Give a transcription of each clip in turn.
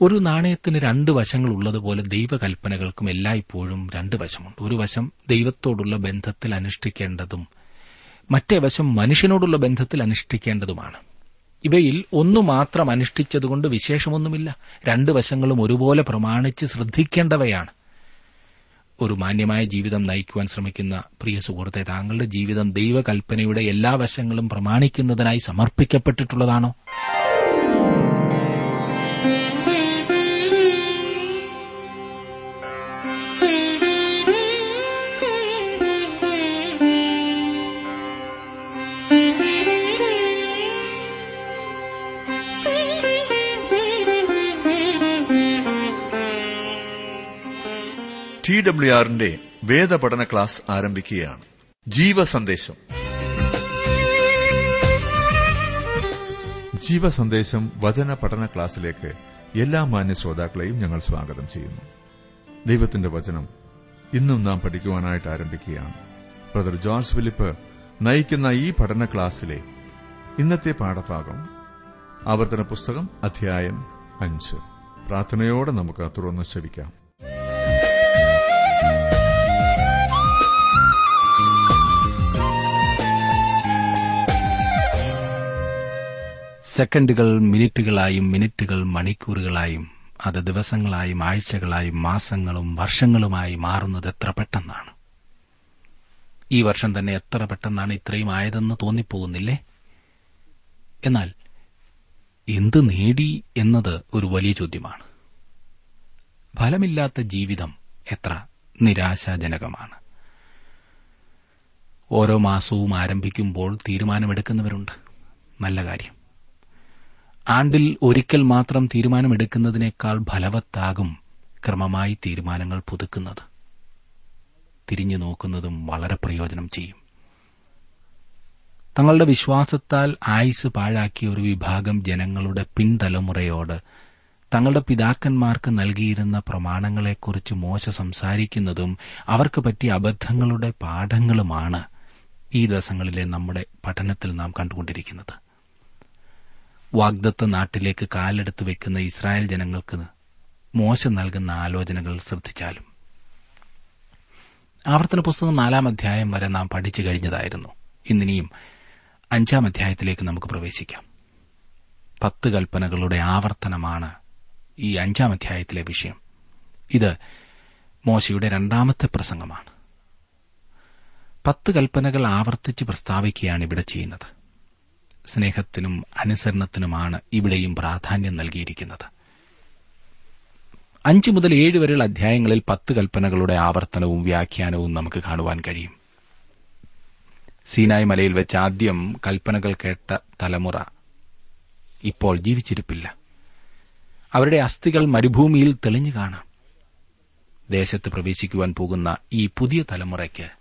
ഒരു നാണയത്തിന് രണ്ട് വശങ്ങളുള്ളതുപോലെ ദൈവകൽപ്പനകൾക്കും എല്ലായ്പ്പോഴും രണ്ട് വശമുണ്ട്. ഒരു വശം ദൈവത്തോടുള്ള ബന്ധത്തിൽ അനുഷ്ഠിക്കേണ്ടതും മറ്റേ വശം മനുഷ്യനോടുള്ള ബന്ധത്തിൽ അനുഷ്ഠിക്കേണ്ടതുമാണ്. ഇവയിൽ ഒന്നു മാത്രം അനുഷ്ഠിച്ചതുകൊണ്ട് വിശേഷമൊന്നുമില്ല. രണ്ട് വശങ്ങളും ഒരുപോലെ പ്രമാണിച്ച് ശ്രദ്ധിക്കേണ്ടവയാണ്. ഒരു മാന്യമായ ജീവിതം നയിക്കുവാൻ ശ്രമിക്കുന്ന പ്രിയ സുഹൃത്തെ താങ്കളുടെ ജീവിതം ദൈവകൽപ്പനയുടെ എല്ലാ വശങ്ങളും പ്രമാണിക്കുന്നതിനായി സമർപ്പിക്കപ്പെട്ടിട്ടുള്ളതാണോ? ടി ഡബ്ല്യു ആറിന്റെ വേദപഠന ക്ലാസ് ആരംഭിക്കുകയാണ്. ജീവസന്ദേശം. ജീവസന്ദേശം വചന പഠന ക്ലാസ്സിലേക്ക് എല്ലാ മാന്യ ശ്രോതാക്കളെയും ഞങ്ങൾ സ്വാഗതം ചെയ്യുന്നു. ദൈവത്തിന്റെ വചനം ഇന്നും നാം പഠിക്കുവാനായിട്ട് ആരംഭിക്കുകയാണ്. ബ്രദർ ജോർജ് ഫിലിപ്പ് നയിക്കുന്ന ഈ പഠന ക്ലാസ്സിലെ ഇന്നത്തെ പാഠഭാഗം ആവർത്തന പുസ്തകം അധ്യായം അഞ്ച്. പ്രാർത്ഥനയോടെ നമുക്ക് തുറന്ന് ശ്രവിക്കാം. സെക്കൻഡുകൾ മിനിറ്റുകളായും മിനിറ്റുകൾ മണിക്കൂറുകളായും അത് ദിവസങ്ങളായും ആഴ്ചകളായും മാസങ്ങളും വർഷങ്ങളുമായി മാറുന്നത് എത്ര പെട്ടെന്നാണ്? ഈ വർഷം തന്നെ എത്ര പെട്ടെന്നാണ് ഇത്രയും ആയതെന്ന് തോന്നിപ്പോകുന്നില്ലേ? എന്നാൽ എന്ത് നേടി എന്നത് ഒരു വലിയ ചോദ്യമാണ്. ഫലമില്ലാത്ത ജീവിതം എത്ര നിരാശാജനകമാണ്. ഓരോ മാസവും ആരംഭിക്കുമ്പോൾ തീരുമാനമെടുക്കുന്നവരുണ്ട്. നല്ല കാര്യം. ആണ്ടിൽ ഒരിക്കൽ മാത്രം തീരുമാനമെടുക്കുന്നതിനേക്കാൾ ഫലവത്താകും ക്രമമായി തീരുമാനങ്ങൾ പുതുക്കുന്നത്. തിരിഞ്ഞു നോക്കുന്നതും വളരെ പ്രയോജനം ചെയ്യും. തങ്ങളുടെ വിശ്വാസത്താൽ ആയുസ് പാഴാക്കിയ ഒരു വിഭാഗം ജനങ്ങളുടെ പിൻതലമുറയോട് തങ്ങളുടെ പിതാക്കന്മാർക്ക് നൽകിയിരുന്ന പ്രമാണങ്ങളെക്കുറിച്ച് മോശ സംസാരിക്കുന്നതും അവർക്ക് പറ്റിയ അബദ്ധങ്ങളുടെ പാഠങ്ങളുമാണ് ഈ ദിവസങ്ങളിലെ നമ്മുടെ പഠനത്തിൽ നാം കണ്ടുകൊണ്ടിരിക്കുന്നത്. വാഗ്ദത്ത നാട്ടിലേക്ക് കാലെടുത്തു വെക്കുന്ന ഇസ്രായേൽ ജനങ്ങൾക്ക് മോശം നൽകുന്ന ആലോചനകൾ ശ്രദ്ധിച്ചാലും. ആവർത്തന പുസ്തകം നാലാം അധ്യായം വരെ നാം പഠിച്ചു കഴിഞ്ഞതായിരുന്നു. ഇന്നിനിയും അഞ്ചാം അധ്യായത്തിലേക്ക് നമുക്ക് പ്രവേശിക്കാം. പത്ത് കൽപ്പനകളുടെ ആവർത്തനമാണ് ഈ അഞ്ചാം അധ്യായത്തിലെ വിഷയം. ഇത് മോശയുടെ രണ്ടാമത്തെ പ്രസംഗമാണ്. പത്ത് കൽപ്പനകൾ ആവർത്തിച്ച് പ്രസ്താവിക്കുകയാണ് ഇവിടെ ചെയ്യുന്നത്. സ്നേഹത്തിനും അനുസരണത്തിനുമാണ് ഇവിടെയും പ്രാധാന്യം നൽകിയിരിക്കുന്നത്. അഞ്ചു മുതൽ ഏഴ് വരെയുള്ള അധ്യായങ്ങളിൽ പത്ത് കൽപ്പനകളുടെ ആവർത്തനവും വ്യാഖ്യാനവും നമുക്ക് കാണുവാൻ കഴിയും. സീനായ് മലയിൽ വെച്ച് ആദ്യം കൽപ്പനകൾ കേട്ട തലമുറ ഇപ്പോൾ ജീവിച്ചിരിപ്പില്ല. അവരുടെ അസ്ഥികൾ മരുഭൂമിയിൽ തെളിഞ്ഞു കാണാം. ദേശത്ത് പ്രവേശിക്കുവാൻ പോകുന്ന ഈ പുതിയ തലമുറയ്ക്ക്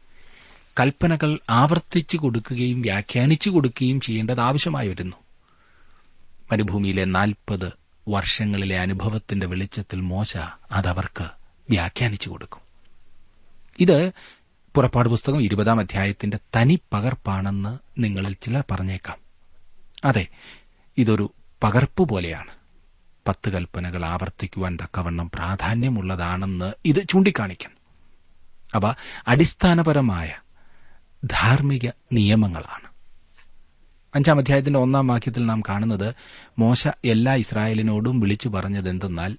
കൽപ്പനകൾ ആവർത്തിച്ചു കൊടുക്കുകയും വ്യാഖ്യാനിച്ചു കൊടുക്കുകയും ചെയ്യേണ്ടത് ആവശ്യമായി വരുന്നു. മരുഭൂമിയിലെ നാൽപ്പത് വർഷങ്ങളിലെ അനുഭവത്തിന്റെ വെളിച്ചത്തിൽ മോശ അതവർക്ക് വ്യാഖ്യാനിച്ചു കൊടുക്കും. ഇത് പുറപ്പാട് പുസ്തകം ഇരുപതാം അധ്യായത്തിന്റെ തനി പകർപ്പാണെന്ന് നിങ്ങളിൽ ചിലർ പറഞ്ഞേക്കാം. അതെ ഇതൊരു പകർപ്പ് പോലെയാണ്. പത്ത് കൽപ്പനകൾ ആവർത്തിക്കുവാൻ തക്കവണ്ണം പ്രാധാന്യമുള്ളതാണെന്ന് ഇത് ചൂണ്ടിക്കാണിക്കുന്നു. അവ അടിസ്ഥാനപരമായ ധാർമ്മിക നിയമങ്ങളാണ്. അഞ്ചാം അധ്യായത്തിന്റെ ഒന്നാം വാക്യത്തിൽ നാം കാണുന്നത് മോശ എല്ലാ ഇസ്രായേലിനോടും വിളിച്ചു പറഞ്ഞതെന്തെന്നാൽ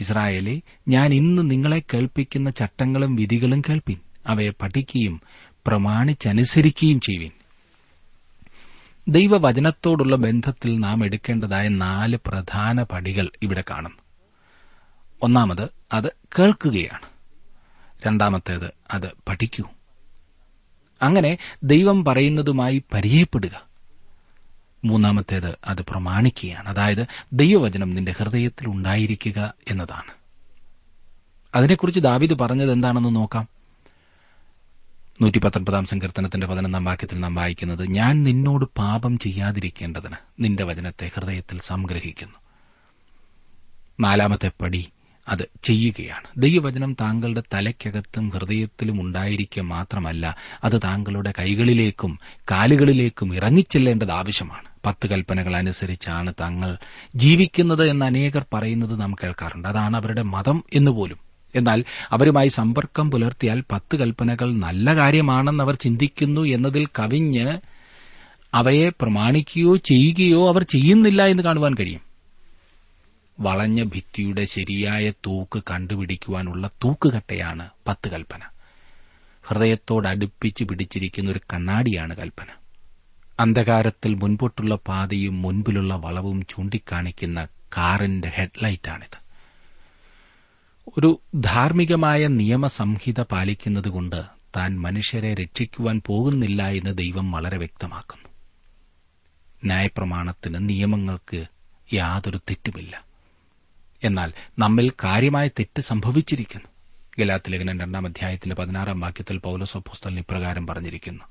ഇസ്രായേലെ ഞാൻ ഇന്ന് നിങ്ങളെ കേൾപ്പിക്കുന്ന ചട്ടങ്ങളും വിധികളും കേൾപ്പിൻ അവയെ പഠിക്കുകയും പ്രമാണിച്ചനുസരിക്കുകയും ചെയ്യുവിൻ. ദൈവവചനത്തോടുള്ള ബന്ധത്തിൽ നാം എടുക്കേണ്ടതായ നാല് പ്രധാന പടികൾ ഇവിടെ കാണുന്നു. ഒന്നാമത് അത് കേൾക്കുകയാണ്. രണ്ടാമത്തേത് അത് പഠിക്കൂ. അങ്ങനെ ദൈവം പറയുന്നതുമായി പരിചയപ്പെടുക. മൂന്നാമത്തേത് അത് പ്രമാണിക്കുകയാണ്. അതായത് ദൈവവചനം നിന്റെ ഹൃദയത്തിൽ ഉണ്ടായിരിക്കുക എന്നതാണ്. അതിനെക്കുറിച്ച് ദാവിദ് പറഞ്ഞത് എന്താണെന്ന് നോക്കാം. നൂറ്റി പത്തൊൻപതാം സങ്കീർത്തനത്തിന്റെ പതിനൊന്നാം വാക്യത്തിൽ നാം വായിക്കുന്നത് ഞാൻ നിന്നോട് പാപം ചെയ്യാതിരിക്കേണ്ടതിന് നിന്റെ വചനത്തെ ഹൃദയത്തിൽ സംഗ്രഹിക്കുന്നു. നാലാമത്തെ പടി അത് ചെയ്യുകയാണ്. ദൈവവചനം താങ്കളുടെ തലയ്ക്കകത്തും ഹൃദയത്തിലും ഉണ്ടായിരിക്കുക മാത്രമല്ല അത് താങ്കളുടെ കൈകളിലേക്കും കാലുകളിലേക്കും ഇറങ്ങിച്ചെല്ലേണ്ടത് ആവശ്യമാണ്. പത്ത് കൽപ്പനകൾ അനുസരിച്ചാണ് തങ്ങൾ ജീവിക്കുന്നത് എന്ന് അനേകർ പറയുന്നത് നാം കേൾക്കാറുണ്ട്. അതാണ് അവരുടെ മതം എന്നുപോലും എന്നാൽ അവരുമായി സമ്പർക്കം പുലർത്തിയാൽ പത്ത് കൽപ്പനകൾ നല്ല കാര്യമാണെന്ന് അവർ ചിന്തിക്കുന്നു എന്നതിൽ കവിഞ്ഞ് അവയെ പ്രമാണിക്കുകയോ ചെയ്യുകയോ അവർ ചെയ്യുന്നില്ല എന്ന് കാണുവാൻ കഴിയും. വളഞ്ഞ ഭിത്തിയുടെ ശരിയായ തൂക്ക് കണ്ടുപിടിക്കുവാനുള്ള തൂക്കുകട്ടയാണ് പത്ത് കൽപ്പന. ഹൃദയത്തോടടുപ്പിച്ച് പിടിച്ചിരിക്കുന്ന ഒരു കണ്ണാടിയാണ് കൽപ്പന. അന്ധകാരത്തിൽ മുൻപോട്ടുള്ള പാതയും മുൻപിലുള്ള വളവും ചൂണ്ടിക്കാണിക്കുന്ന കാറിന്റെ ഹെഡ്ലൈറ്റാണിത്. ഒരു ധാർമ്മികമായ നിയമസംഹിത പാലിക്കുന്നതുകൊണ്ട് താൻ മനുഷ്യരെ രക്ഷിക്കുവാൻ പോകുന്നില്ല എന്ന് ദൈവം വളരെ വ്യക്തമാക്കുന്നു. ന്യായപ്രമാണത്തിന് നിയമങ്ങൾക്ക് യാതൊരു തെറ്റുമില്ല. എന്നാൽ നമ്മിൽ കാര്യമായ തെറ്റ് സംഭവിച്ചിരിക്കുന്നു. ഗലാത്തിലേഖനം രണ്ടാം അധ്യായത്തിലെ പതിനാറാം വാക്യത്തിൽ പൌലോസോപ്പോസ്തലിന് ഇപ്രകാരം പറഞ്ഞിരിക്കുന്നു.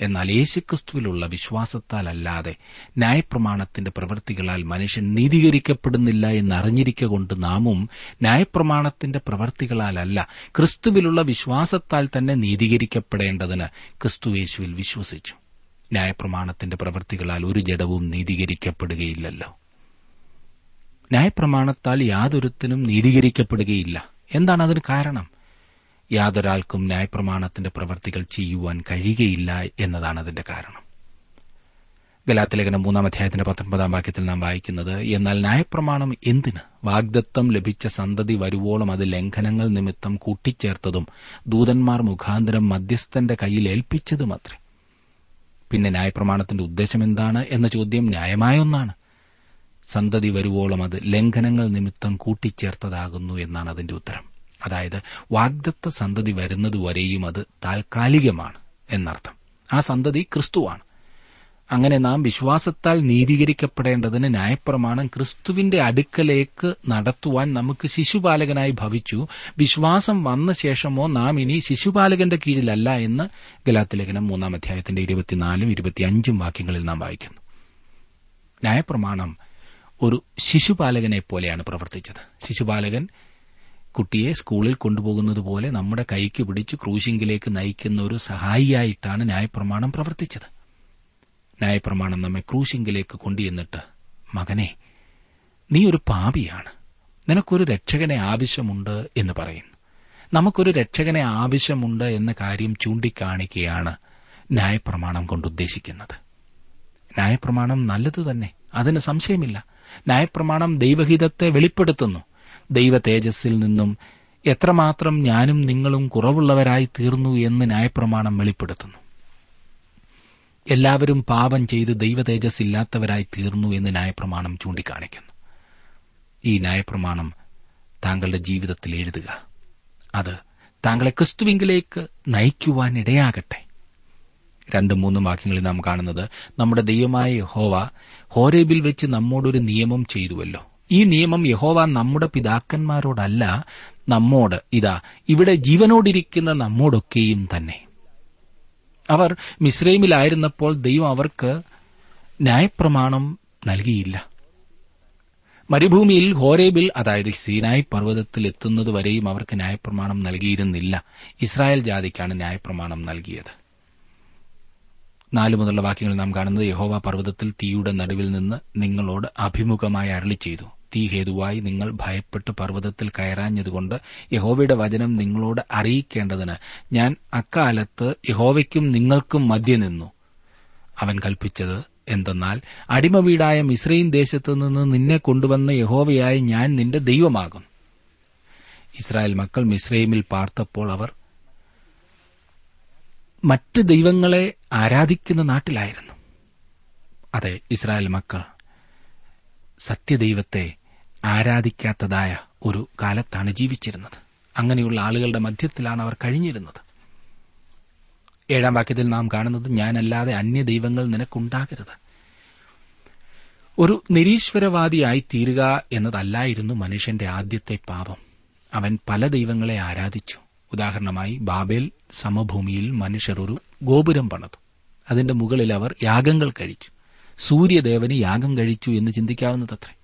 എന്നാൽ യേശുക്രിസ്തുവിലുള്ള വിശ്വാസത്താലല്ലാതെ ന്യായപ്രമാണത്തിന്റെ പ്രവൃത്തികളാൽ മനുഷ്യൻ നീതീകരിക്കപ്പെടുന്നില്ല എന്നറിഞ്ഞിരിക്കൊണ്ട് നാമും ന്യായപ്രമാണത്തിന്റെ പ്രവൃത്തികളാലല്ല ക്രിസ്തുവിലുള്ള വിശ്വാസത്താൽ തന്നെ നീതീകരിക്കപ്പെടേണ്ടതിന് ക്രിസ്തുയേശുവിൽ വിശ്വസിച്ചു. ന്യായപ്രമാണത്തിന്റെ പ്രവൃത്തികളാൽ ഒരു ജഡവും നീതീകരിക്കപ്പെടുകയില്ലല്ലോ. ന്യായപ്രമാണത്താൽ യാതൊരുത്തിനും നീതീകരിക്കപ്പെടുകയില്ല. എന്താണ് അതിന് കാരണം? യാതൊരാൾക്കും ന്യായപ്രമാണത്തിന്റെ പ്രവർത്തികൾ ചെയ്യുവാൻ കഴിയുകയില്ല എന്നതാണ് അതിന്റെ കാരണം. ഗലാത്തലേഖനം മൂന്നാം അധ്യായത്തിന്റെ പത്തൊൻപതാം വാക്യത്തിൽ നാം വായിക്കുന്നത് എന്നാൽ ന്യായപ്രമാണം എന്തിന്? വാഗ്ദത്തം ലഭിച്ച സന്തതി വരുവോളം അത് ലംഘനങ്ങൾ നിമിത്തം കൂട്ടിച്ചേർത്തതും ദൂതന്മാർ മുഖാന്തരം മധ്യസ്ഥന്റെ കയ്യിൽ ഏൽപ്പിച്ചതുമത്രേ. പിന്നെ ന്യായപ്രമാണത്തിന്റെ ഉദ്ദേശം എന്താണ് എന്ന ചോദ്യം ന്യായമായ ഒന്നാണ്. സന്തതി വരുവോളം അത് ലംഘനങ്ങൾ നിമിത്തം കൂട്ടിച്ചേർത്തതാകുന്നു എന്നാണ് അതിന്റെ ഉത്തരം. അതായത് വാഗ്ദത്ത സന്തതി വരുന്നതുവരെയും അത് താൽക്കാലികമാണ് എന്നർത്ഥം. ആ സന്തതി ക്രിസ്തുവാണ്. അങ്ങനെ നാം വിശ്വാസത്താൽ നീതീകരിക്കപ്പെടേണ്ടതിന് ന്യായപ്രമാണം ക്രിസ്തുവിന്റെ അടുക്കലേക്ക് നടത്തുവാൻ നമുക്ക് ശിശുപാലകനായി ഭവിച്ചു. വിശ്വാസം വന്ന ശേഷമോ നാം ഇനി ശിശുപാലകന്റെ കീഴിലല്ല എന്ന് ഗലാത്തിലേഖനം മൂന്നാം അധ്യായത്തിന്റെ ഇരുപത്തിനാലും ഇരുപത്തിയഞ്ചും വാക്യങ്ങളിൽ നാം വായിക്കുന്നു. ന്യായപ്രമാണം ഒരു ശിശുപാലകനെ പോലെയാണ് പ്രവർത്തിച്ചത്. ശിശുപാലകൻ കുട്ടിയെ സ്കൂളിൽ കൊണ്ടുപോകുന്നത് പോലെ നമ്മുടെ കൈക്ക് പിടിച്ച് ക്രൂശിങ്കിലേക്ക് നയിക്കുന്ന ഒരു സഹായിയായിട്ടാണ് ന്യായപ്രമാണം പ്രവർത്തിച്ചത്. ന്യായപ്രമാണം നമ്മെ ക്രൂശിങ്കിലേക്ക് കൊണ്ടുചെന്നിട്ട് മകനെ നീ ഒരു പാപിയാണ്. നിനക്കൊരു രക്ഷകനെ ആവശ്യമുണ്ട് എന്ന് പറയുന്നു. നമുക്കൊരു രക്ഷകനെ ആവശ്യമുണ്ട് എന്ന കാര്യം ചൂണ്ടിക്കാണിക്കുകയാണ് ന്യായപ്രമാണം കൊണ്ടുദ്ദേശിക്കുന്നത് ന്യായപ്രമാണം നല്ലത് തന്നെ അതിന് സംശയമില്ല. ന്യായപ്രമാണം ദൈവഹിതത്തെ വെളിപ്പെടുത്തുന്നു. ദൈവ തേജസ്സിൽ നിന്നും എത്രമാത്രം ഞാനും നിങ്ങളും കുറവുള്ളവരായി തീർന്നു എന്ന് ന്യായപ്രമാണം വെളിപ്പെടുത്തുന്നു. എല്ലാവരും പാപം ചെയ്ത് ദൈവ തേജസ് ഇല്ലാത്തവരായി തീർന്നു എന്ന് ന്യായപ്രമാണം ചൂണ്ടിക്കാണിക്കുന്നു. ഈ ന്യായപ്രമാണം താങ്കളുടെ ജീവിതത്തിൽ എഴുതുക. അത് താങ്കളെ ക്രിസ്തുവിങ്കിലേക്ക് നയിക്കുവാൻ ഇടയാകട്ടെ. രണ്ടും മൂന്നും വാക്യങ്ങളിൽ നാം കാണുന്നത് നമ്മുടെ ദൈവമായ യഹോവ ഹോരേബിൽ വെച്ച് നമ്മോടൊരു നിയമം ചെയ്തുവല്ലോ. ഈ നിയമം യഹോവ നമ്മുടെ പിതാക്കന്മാരോടല്ല നമ്മോട് ഇതാ ഇവിടെ ജീവനോടിരിക്കുന്ന നമ്മോടൊക്കെയും തന്നെ. അവർ മിശ്രൈമിലായിരുന്നപ്പോൾ ദൈവം അവർക്ക് ന്യായപ്രമാണം നൽകിയില്ല. മരുഭൂമിയിൽ ഹോരേബിൽ അതായത് സീനായ് പർവതത്തിൽ എത്തുന്നതുവരെയും അവർക്ക് ന്യായപ്രമാണം നൽകിയിരുന്നില്ല. ഇസ്രായേൽ ജാതിക്കാണ് ന്യായപ്രമാണം നൽകിയത്. നാലു മുതലുള്ള വാക്യങ്ങൾ നാം കാണുന്നത് യഹോവ പർവതത്തിൽ തീയുടെ നടുവിൽ നിന്ന് നിങ്ങളോട് അഭിമുഖമായി അരളി ചെയ്തു. തീ ഹേതുവായി നിങ്ങൾ ഭയപ്പെട്ട് പർവതത്തിൽ കയറാഞ്ഞതുകൊണ്ട് യഹോവയുടെ വചനം നിങ്ങളോട് അറിയിക്കേണ്ടതിന് ഞാൻ അക്കാലത്ത് യഹോവയ്ക്കും നിങ്ങൾക്കും മധ്യ നിന്നു. അവൻ കൽപ്പിച്ചത് എന്തെന്നാൽ അടിമ വീടായ മിശ്രൈൻ ദേശത്തു നിന്ന് നിന്നെ കൊണ്ടുവന്ന യഹോവയായി ഞാൻ നിന്റെ ദൈവമാകും. ഇസ്രായേൽ മക്കൾ മിശ്രൈമിൽ പാർത്തപ്പോൾ അവർ മറ്റ് ദൈവങ്ങളെ ആരാധിക്കുന്ന നാട്ടിലായിരുന്നു. അതെ ഇസ്രായേൽ മക്കൾ സത്യദൈവത്തെ ആരാധിക്കാത്തതായ ഒരു കാലത്താണ് ജീവിച്ചിരുന്നത്. അങ്ങനെയുള്ള ആളുകളുടെ മധ്യത്തിലാണ് അവർ കഴിഞ്ഞിരുന്നത്. ഏഴാം വാക്യത്തിൽ നാം കാണുന്നത് ഞാനല്ലാതെ അന്യ ദൈവങ്ങൾ നിനക്കുണ്ടാകരുത്. ഒരു നിരീശ്വരവാദിയായി തീരുക എന്നതല്ലായിരുന്നു മനുഷ്യന്റെ ആദ്യത്തെ പാപം. അവൻ പല ദൈവങ്ങളെ ആരാധിച്ചു. ഉദാഹരണമായി ബാബേൽ സമഭൂമിയിൽ മനുഷ്യർ ഒരു ഗോപുരം പണിതു. അതിന്റെ മുകളിൽ അവർ യാഗങ്ങൾ കഴിച്ചു. സൂര്യദേവന് യാഗം കഴിച്ചു എന്ന് ചിന്തിക്കാവുന്നതത്രേ.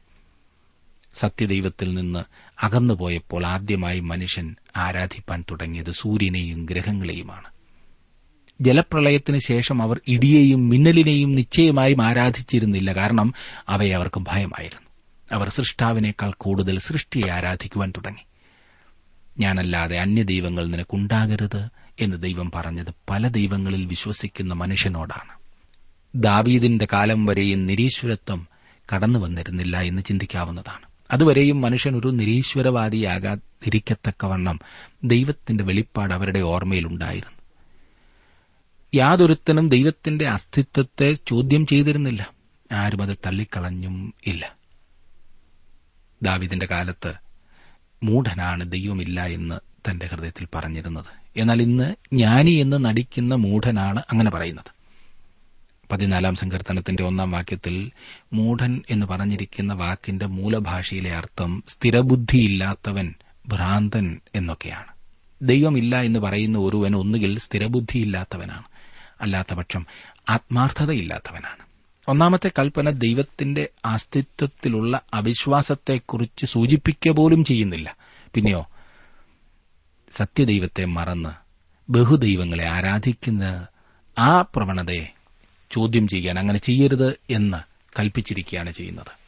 സത്യദൈവത്തിൽ നിന്ന് അകന്നുപോയപ്പോൾ ആദ്യമായി മനുഷ്യൻ ആരാധിപ്പാൻ തുടങ്ങിയത് സൂര്യനെയും ഗ്രഹങ്ങളെയുമാണ്. ജലപ്രളയത്തിന് ശേഷം അവർ ഇടിയെയും മിന്നലിനെയും നിശ്ചയമായും ആരാധിച്ചിരുന്നില്ല. കാരണം അവയെ അവർക്ക് ഭയമായിരുന്നു. അവർ സൃഷ്ടാവിനേക്കാൾ കൂടുതൽ സൃഷ്ടിയെ ആരാധിക്കുവാൻ തുടങ്ങി. ഞാനല്ലാതെ അന്യദൈവങ്ങൾ നിനക്കുണ്ടാകരുത് എന്ന് ദൈവം പറഞ്ഞത് പല ദൈവങ്ങളിൽ വിശ്വസിക്കുന്ന മനുഷ്യനോടാണ്. ദാവീദിന്റെ കാലം വരെയും നിരീശ്വരത്വം കടന്നു വന്നിരുന്നില്ല എന്ന് ചിന്തിക്കാവുന്നതാണ്. അതുവരെയും മനുഷ്യൻ ഒരു നിരീശ്വരവാദിയാകാതിരിക്കത്തക്കവണ്ണം ദൈവത്തിന്റെ വെളിപ്പാട് അവരുടെ ഓർമ്മയിലുണ്ടായിരുന്നു. യാതൊരുത്തനും ദൈവത്തിന്റെ അസ്തിത്വത്തെ ചോദ്യം ചെയ്തിരുന്നില്ല. ആരും അത് തള്ളിക്കളഞ്ഞും ഇല്ല. ദാവിദിന്റെ കാലത്ത് മൂഢനാണ് ദൈവമില്ല എന്ന് തന്റെ ഹൃദയത്തിൽ പറഞ്ഞിരുന്നത്. എന്നാൽ ഇന്ന് ജ്ഞാനി എന്ന് നടിക്കുന്ന മൂഢനാണ് അങ്ങനെ പറയുന്നത്. പതിനാലാം സങ്കീർത്തനത്തിന്റെ ഒന്നാം വാക്യത്തിൽ മൂഢൻ എന്ന് പറഞ്ഞിരിക്കുന്ന വാക്കിന്റെ മൂലഭാഷയിലെ അർത്ഥം സ്ഥിരബുദ്ധിയില്ലാത്തവൻ ഭ്രാന്തൻ എന്നൊക്കെയാണ്. ദൈവമില്ല എന്ന് പറയുന്ന ഒരുവൻ ഒന്നുകിൽ സ്ഥിരബുദ്ധിയില്ലാത്തവനാണ്. അല്ലാത്തപക്ഷം ആത്മാർത്ഥതയില്ലാത്തവനാണ്. ഒന്നാമത്തെ കൽപ്പന ദൈവത്തിന്റെ അസ്തിത്വത്തിലുള്ള അവിശ്വാസത്തെക്കുറിച്ച് സൂചിപ്പിക്കുക പോലും ചെയ്യുന്നില്ല. പിന്നെയോ സത്യദൈവത്തെ മറന്ന് ബഹുദൈവങ്ങളെ ആരാധിക്കുന്ന ആ പ്രവണതയെ ചോദ്യം ചെയ്യാൻ അങ്ങനെ ചെയ്യരുത് എന്ന് കൽപ്പിച്ചിരിക്കുകയാണ് ചെയ്യുന്നത്.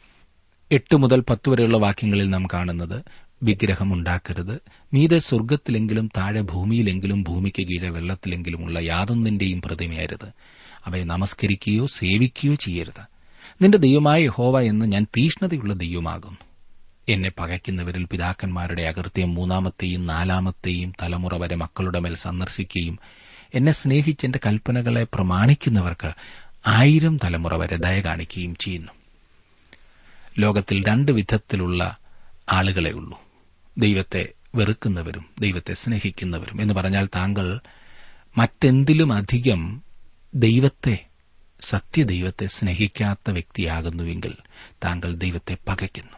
എട്ട് മുതൽ പത്ത് വരെയുള്ള വാക്യങ്ങളിൽ നാം കാണുന്നത് വിഗ്രഹം ഉണ്ടാക്കരുത്. മീതെ സ്വർഗത്തിലെങ്കിലും താഴെ ഭൂമിയിലെങ്കിലും ഭൂമിക്ക് കീഴെ വെള്ളത്തിലെങ്കിലുമുള്ള യാതൊന്നിന്റെയും പ്രതിമയരുത്. അവയെ നമസ്കരിക്കുകയോ സേവിക്കുകയോ ചെയ്യരുത്. നിന്റെ ദൈവമായ ഹോവ എന്ന് ഞാൻ തീഷ്ണതയുള്ള ദൈവമാകുന്നു. എന്നെ പകയ്ക്കുന്നവരിൽ പിതാക്കന്മാരുടെ അകൃത്യം മൂന്നാമത്തെയും നാലാമത്തെയും തലമുറ വരെ മക്കളുടെ മേൽ സന്ദർശിക്കുകയും എന്നെ സ്നേഹിച്ച് എന്റെ കൽപ്പനകളെ പ്രമാണിക്കുന്നവർക്ക് ആയിരം തലമുറ വരെ ദയ കാണിക്കുകയും ചെയ്യുന്നു. ലോകത്തിൽ രണ്ട് വിധത്തിലുള്ള ആളുകളെ ഉള്ളൂ. ദൈവത്തെ വെറുക്കുന്നവരും ദൈവത്തെ സ്നേഹിക്കുന്നവരും എന്ന് പറഞ്ഞാൽ താങ്കൾ മറ്റെന്തിലും അധികം ദൈവത്തെ സത്യദൈവത്തെ സ്നേഹിക്കാത്ത വ്യക്തിയാകുന്നുവെങ്കിൽ താങ്കൾ ദൈവത്തെ പകയ്ക്കുന്നു.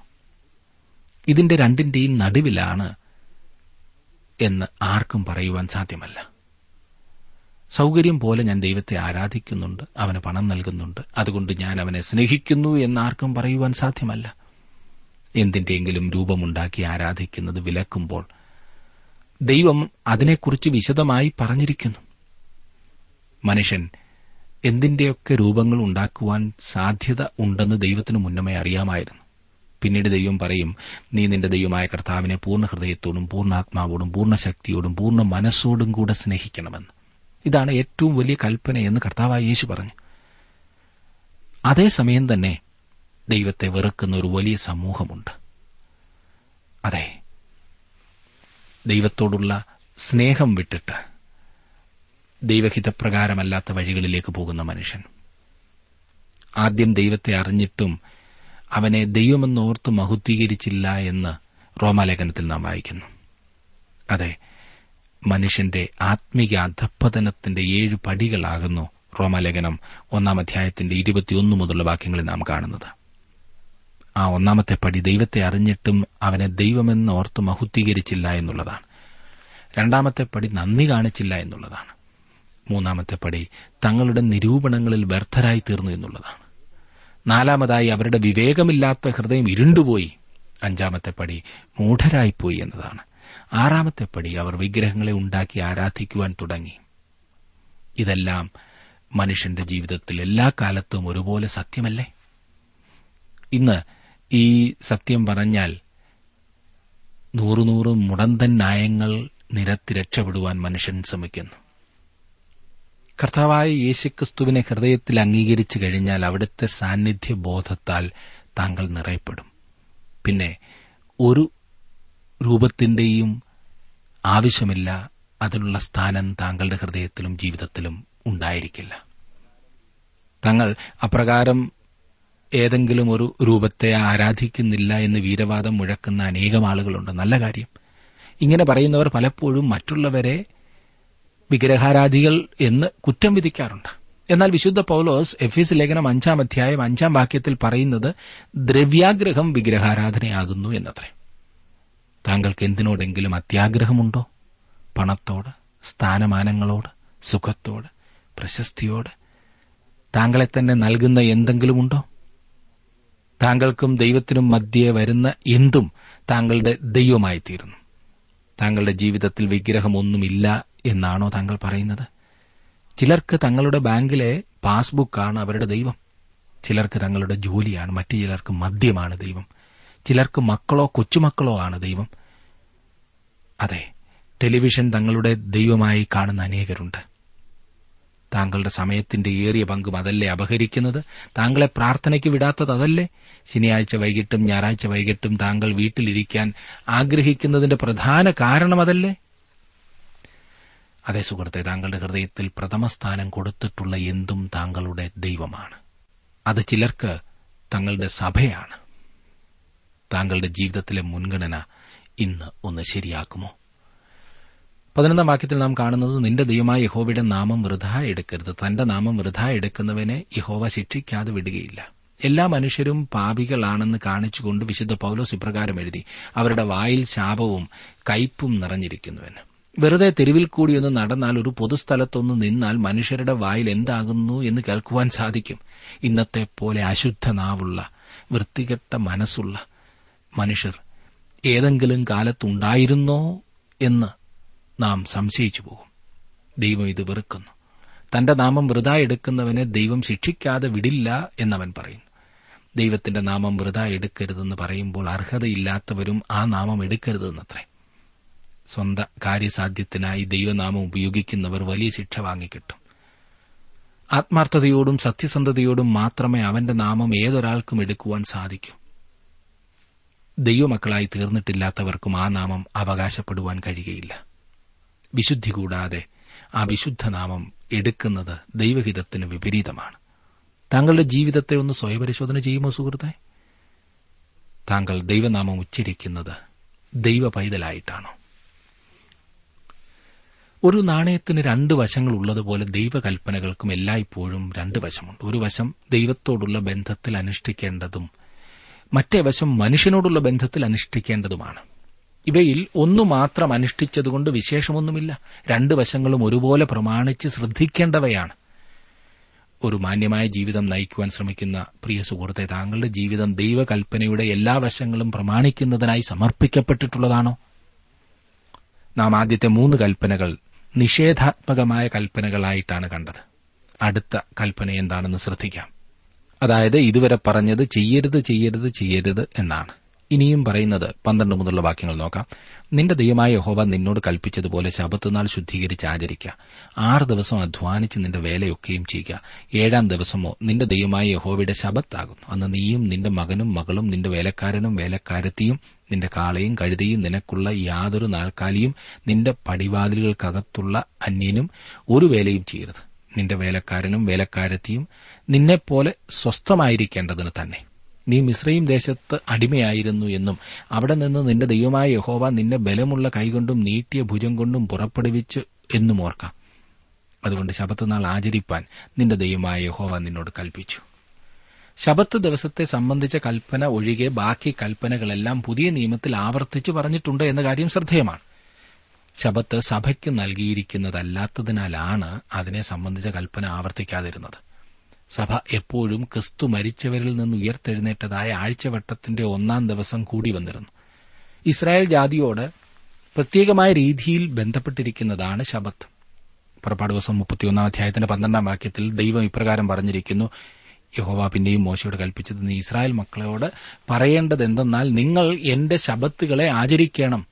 ഇതിന്റെ രണ്ടിന്റെയും നടുവിലാണ് എന്ന് ആർക്കും പറയുവാൻ സാധ്യമല്ല. സൗകര്യം പോലെ ഞാൻ ദൈവത്തെ ആരാധിക്കുന്നുണ്ട് അവന് പണം നൽകുന്നുണ്ട് അതുകൊണ്ട് ഞാൻ അവനെ സ്നേഹിക്കുന്നു എന്ന് ആർക്കും പറയുവാൻ സാധ്യമല്ല. എന്തിന്റെയെങ്കിലും രൂപമുണ്ടാക്കി ആരാധിക്കുന്നത് വിലക്കുമ്പോൾ ദൈവം അതിനെക്കുറിച്ച് വിശദമായി പറഞ്ഞിരിക്കുന്നു. മനുഷ്യൻ എന്തിന്റെയൊക്കെ രൂപങ്ങൾ ഉണ്ടാക്കുവാൻ സാധ്യത ഉണ്ടെന്ന് ദൈവത്തിന് മുന്നമേ അറിയാമായിരുന്നു. പിന്നീട് ദൈവം പറയും നീ നിന്റെ ദൈവമായ കർത്താവിനെ പൂർണ ഹൃദയത്തോടും പൂർണാത്മാവോടും പൂർണ ശക്തിയോടും പൂർണ മനസ്സോടും കൂടെ സ്നേഹിക്കണമെന്ന്. ഇതാണ് ഏറ്റവും വലിയ കൽപ്പനയെന്ന് കർത്താവായ യേശു പറഞ്ഞു. അതേസമയം തന്നെ ദൈവത്തെ വെറുക്കുന്ന ഒരു വലിയ സമൂഹമുണ്ട്. അതെ ദൈവത്തോടുള്ള സ്നേഹം വിട്ടിട്ട് ദൈവഹിതപ്രകാരമല്ലാത്ത വഴികളിലേക്ക് പോകുന്ന മനുഷ്യൻ. ആദ്യം ദൈവത്തെ അറിഞ്ഞിട്ടും അവനെ ദൈവമെന്നോർത്ത് മഹുദ്ധീകരിച്ചില്ല എന്ന് റോമാലേഖനത്തിൽ നാം വായിക്കുന്നു. അതെ മനുഷ്യന്റെ ആത്മീക അധപ്പതനത്തിന്റെ ഏഴ് പടികളാകുന്നു റോമാലേഖനം ഒന്നാം അധ്യായത്തിന്റെ ഇരുപത്തിയൊന്ന് മുതലുള്ള വാക്യങ്ങളിൽ നാം കാണുന്നത്. ആ ഒന്നാമത്തെ പടി ദൈവത്തെ അറിഞ്ഞിട്ടും അവനെ ദൈവമെന്ന് ഓർത്ത് മഹുദ്ധീകരിച്ചില്ല എന്നുള്ളതാണ്. രണ്ടാമത്തെ പടി നന്ദി കാണിച്ചില്ല എന്നുള്ളതാണ്. മൂന്നാമത്തെ പടി തങ്ങളുടെ നിരൂപണങ്ങളിൽ വ്യർത്ഥരായി തീർന്നു എന്നുള്ളതാണ്. നാലാമതായി അവരുടെ വിവേകമില്ലാത്ത ഹൃദയം ഇരുണ്ടുപോയി. അഞ്ചാമത്തെ പടി മൂഢരായിപ്പോയി എന്നതാണ്. ആറാമത്തെ പടി അവർ വിഗ്രഹങ്ങളെ ഉണ്ടാക്കി ആരാധിക്കുവാൻ തുടങ്ങി. ഇതെല്ലാം മനുഷ്യന്റെ ജീവിതത്തിൽ എല്ലാ കാലത്തും ഒരുപോലെ സത്യമല്ലേ? ഇന്ന് ഈ സത്യം പറഞ്ഞാൽ നൂറുനൂറ് മുടന്തൻ ന്യായങ്ങൾ നിരത്തി രക്ഷപ്പെടുവാൻ മനുഷ്യൻ ശ്രമിക്കുന്നു. കർത്താവായ യേശുക്രിസ്തുവിനെ ഹൃദയത്തിൽ അംഗീകരിച്ചു കഴിഞ്ഞാൽ അവിടുത്തെ സാന്നിധ്യ ബോധത്താൽ താങ്കൾ നിറയപ്പെടും. പിന്നെ ഒരു രൂപത്തിന്റെയും ആവശ്യമില്ല അതിനുള്ള സ്ഥാനം താങ്കളുടെ ഹൃദയത്തിലും ജീവിതത്തിലും ഉണ്ടായിരിക്കില്ല. തങ്ങൾ അപ്രകാരം ഏതെങ്കിലും ഒരു രൂപത്തെ ആരാധിക്കുന്നില്ല എന്ന് വീരവാദം മുഴക്കുന്ന അനേകം ആളുകളുണ്ട്. നല്ല കാര്യം. ഇങ്ങനെ പറയുന്നവർ പലപ്പോഴും മറ്റുള്ളവരെ വിഗ്രഹാരാധികൾ എന്ന് കുറ്റം വിധിക്കാറുണ്ട്. എന്നാൽ വിശുദ്ധ പൌലോസ് എഫീസ് ലേഖനം അഞ്ചാം അധ്യായം അഞ്ചാം വാക്യത്തിൽ പറയുന്നത് ദ്രവ്യാഗ്രഹം വിഗ്രഹാരാധനയാകുന്നു എന്നത്രേ. താങ്കൾക്ക് എന്തിനോടെങ്കിലും അത്യാഗ്രഹമുണ്ടോ? പണത്തോട് സ്ഥാനമാനങ്ങളോട് സുഖത്തോട് പ്രശസ്തിയോട്? താങ്കളെ തന്നെ നൽകുന്ന എന്തെങ്കിലുമുണ്ടോ? താങ്കൾക്കും ദൈവത്തിനും മധ്യേ വരുന്ന എന്തും താങ്കളുടെ ദൈവമായി തീരുന്നു താങ്കളുടെ ജീവിതത്തിൽ വിഗ്രഹമൊന്നുമില്ല എന്നാണോ താങ്കൾ പറയുന്നത്? ചിലർക്ക് തങ്ങളുടെ ബാങ്കിലെ പാസ്ബുക്കാണ് അവരുടെ ദൈവം. ചിലർക്ക് തങ്ങളുടെ ജോലിയാണ് മറ്റു ചിലർക്ക് മദ്യമാണ് ദൈവം. ചിലർക്ക് മക്കളോ കൊച്ചുമക്കളോ ആണ് ദൈവം. അതെ ടെലിവിഷൻ തങ്ങളുടെ ദൈവമായി കാണുന്ന അനേകരുണ്ട്. താങ്കളുടെ സമയത്തിന്റെ ഏറിയ പങ്കും അതല്ലേ അപഹരിക്കുന്നത്? താങ്കളെ പ്രാർത്ഥനയ്ക്ക് വിടാത്തത് അതല്ലേ? ശനിയാഴ്ച വൈകിട്ടും ഞായറാഴ്ച വൈകിട്ടും താങ്കൾ വീട്ടിലിരിക്കാൻ ആഗ്രഹിക്കുന്നതിന്റെ പ്രധാന കാരണം അതല്ലേ? അതേ സുഹൃത്തെ താങ്കളുടെ ഹൃദയത്തിൽ പ്രഥമസ്ഥാനം കൊടുത്തിട്ടുള്ള എന്തും താങ്കളുടെ ദൈവമാണ്. അത് ചിലർക്ക് തങ്ങളുടെ സഭയാണ്. താങ്കളുടെ ജീവിതത്തിലെ മുൻഗണന ഇന്ന് ഒന്ന് ശരിയാക്കുമോ? പതിനൊന്നാം വാക്യത്തിൽ നാം കാണുന്നത് നിന്റെ ദൈവമായ യഹോവയുടെ നാമം വൃഥാ എടുക്കരുത്. തന്റെ നാമം വൃഥാ എടുക്കുന്നവനെ യഹോവ ശിക്ഷിക്കാതെ വിടുകയില്ല. എല്ലാ മനുഷ്യരും പാപികളാണെന്ന് കാണിച്ചുകൊണ്ട് വിശുദ്ധ പൌലോസ് ഇപ്രകാരം എഴുതി അവരുടെ വായിൽ ശാപവും കയ്പും നിറഞ്ഞിരിക്കുന്നുവെന്ന്. വെറുതെ തെരുവിൽ കൂടിയൊന്ന് നടന്നാൽ ഒരു പൊതുസ്ഥലത്തൊന്ന് നിന്നാൽ മനുഷ്യരുടെ വായിൽ എന്താകുന്നു എന്ന് കേൾക്കുവാൻ സാധിക്കും. ഇന്നത്തെ പോലെ അശുദ്ധ നാവുള്ള വൃത്തികെട്ട മനസ്സുള്ള മനുഷ്യർ ഏതെങ്കിലും കാലത്തുണ്ടായിരുന്നോ എന്ന് നാം സംശയിച്ചു പോകും. ദൈവം ഇത് വെറുക്കുന്നു. തന്റെ നാമം വൃതാ എടുക്കുന്നവനെ ദൈവം ശിക്ഷിക്കാതെ വിടില്ല എന്നവൻ പറയുന്നു. ദൈവത്തിന്റെ നാമം വൃതാ എടുക്കരുതെന്ന് പറയുമ്പോൾ അർഹതയില്ലാത്തവരും ആ നാമം എടുക്കരുതെന്നത്രേ. സ്വന്ത കാര്യസാധ്യത്തിനായി ദൈവനാമം ഉപയോഗിക്കുന്നവർ വലിയ ശിക്ഷ വാങ്ങിക്കിട്ടും. ആത്മാർത്ഥതയോടും സത്യസന്ധതയോടും മാത്രമേ അവന്റെ നാമം ഏതൊരാൾക്കും എടുക്കുവാൻ സാധിക്കൂ. ദൈവമക്കളായി തീർന്നിട്ടില്ലാത്തവർക്കും ആ നാമം അവകാശപ്പെടുവാൻ കഴിയുകയില്ല. വിശുദ്ധി കൂടാതെ ആ വിശുദ്ധനാമം എടുക്കുന്നത് ദൈവഹിതത്തിന് വിപരീതമാണ്. താങ്കളുടെ ജീവിതത്തെ ഒന്ന് സ്വയപരിശോധന ചെയ്യുമോ സുഹൃത്തെ? താങ്കൾ ദൈവനാമം ഉച്ചരിക്കുന്നത് ദൈവ പൈതലായിട്ടാണോ ഒരു നാണയത്തിന് രണ്ട് വശങ്ങളുള്ളതുപോലെ ദൈവകൽപ്പനകൾക്കും എല്ലായ്പ്പോഴും രണ്ട് വശമുണ്ട്. ഒരു വശം ദൈവത്തോടുള്ള ബന്ധത്തിൽ അനുഷ്ഠിക്കേണ്ടതും മറ്റേ വശം മനുഷ്യനോടുള്ള ബന്ധത്തിൽ അനുഷ്ഠിക്കേണ്ടതുമാണ്. ഇവയിൽ ഒന്നു മാത്രം അനുഷ്ഠിച്ചതുകൊണ്ട് വിശേഷമൊന്നുമില്ല. രണ്ട് വശങ്ങളും ഒരുപോലെ പ്രമാണിച്ച് ശ്രദ്ധിക്കേണ്ടവയാണ്. ഒരു മാന്യമായ ജീവിതം നയിക്കുവാൻ ശ്രമിക്കുന്ന പ്രിയ സുഹൃത്തെ താങ്കളുടെ ജീവിതം ദൈവകൽപ്പനയുടെ എല്ലാ വശങ്ങളും പ്രമാണിക്കുന്നതിനായി സമർപ്പിക്കപ്പെട്ടിട്ടുള്ളതാണോ? നാം ആദ്യത്തെ മൂന്ന് കൽപ്പനകൾ നിഷേധാത്മകമായ കൽപ്പനകളായിട്ടാണ് കണ്ടത്. അടുത്ത കൽപ്പന എന്താണെന്ന് ശ്രദ്ധിക്കാം. അതായത് ഇതുവരെ പറഞ്ഞത് ചെയ്യരുത് ചെയ്യരുത് ചെയ്യരുത് എന്നാണ്. ഇനിയും പറയുന്നത് പന്ത്രണ്ട് മുതലുള്ള വാക്യങ്ങൾ നോക്കാം. നിന്റെ ദൈവമായ യഹോവ നിന്നോട് കൽപ്പിച്ചതുപോലെ ശബത്തുനാൾ ശുദ്ധീകരിച്ച് ആചരിക്കുക. ആറ് ദിവസം അധ്വാനിച്ച് നിന്റെ വേലയൊക്കെയും ചെയ്യുക. ഏഴാം ദിവസമോ നിന്റെ ദൈവമായ യഹോവയുടെ ശബത്താകുന്നു അന്ന് നീയും നിന്റെ മകനും മകളും നിന്റെ വേലക്കാരനും വേലക്കാരത്തിയും നിന്റെ കാളയും കഴുതയും നിനക്കുള്ള യാതൊരു നാൽക്കാലിയും നിന്റെ പടിവാതിലുകൾക്കകത്തുള്ള അന്യനും ഒരു വേലയും ചെയ്യരുത്. നിന്റെ വേലക്കാരനും വേലക്കാരത്തിയും നിന്നെപ്പോലെ സ്വസ്ഥമായിരിക്കേണ്ടതിന് തന്നെ. നീ മിശ്രയും ദേശത്ത് അടിമയായിരുന്നു എന്നും അവിടെ നിന്ന് നിന്റെ ദൈവമായ യഹോവ നിന്നെ ബലമുള്ള കൈകൊണ്ടും നീട്ടിയ ഭുജം കൊണ്ടും പുറപ്പെടുവിച്ചു എന്നും ഓർക്കാം. അതുകൊണ്ട് ശബത്തുനാൾ ആചരിപ്പാൻ നിന്റെ ദൈവമായ യഹോവ നിന്നോട് കൽപ്പിച്ചു. ശബത്ത് ദിവസത്തെ സംബന്ധിച്ച കൽപ്പന ഒഴികെ ബാക്കി കൽപ്പനകളെല്ലാം പുതിയ നിയമത്തിൽ ആവർത്തിച്ചു പറഞ്ഞിട്ടുണ്ട് എന്ന കാര്യം ശ്രദ്ധേയമാണ്. ശബത്ത് സഭയ്ക്ക് നൽകിയിരിക്കുന്നതല്ലാത്തതിനാലാണ് അതിനെ സംബന്ധിച്ച കൽപ്പന ആവർത്തിക്കാതിരുന്നത്. സഭ എപ്പോഴും ക്രിസ്തു മരിച്ചവരിൽ നിന്ന് ഉയർത്തെഴുന്നേറ്റതായ ആഴ്ചവട്ടത്തിന്റെ ഒന്നാം ദിവസം കൂടി വന്നിരുന്നു. ഇസ്രായേൽ ജാതിയോട് പ്രത്യേകമായ രീതിയിൽ ബന്ധപ്പെട്ടിരിക്കുന്നതാണ് ശബത്ത്. പുറപ്പാട് ദിവസം മുപ്പത്തിയൊന്നാം അധ്യായത്തിന്റെ പന്ത്രണ്ടാം വാക്യത്തിൽ ദൈവം ഇപ്രകാരം പറഞ്ഞിരിക്കുന്നു യഹോവ പിന്നെയും മോശയോട് കൽപ്പിച്ചത് നീ ഇസ്രായേൽ മക്കളോട് പറയേണ്ടത് എന്തെന്നാൽ നിങ്ങൾ എന്റെ ശബത്തുകളെ ആചരിക്കണം.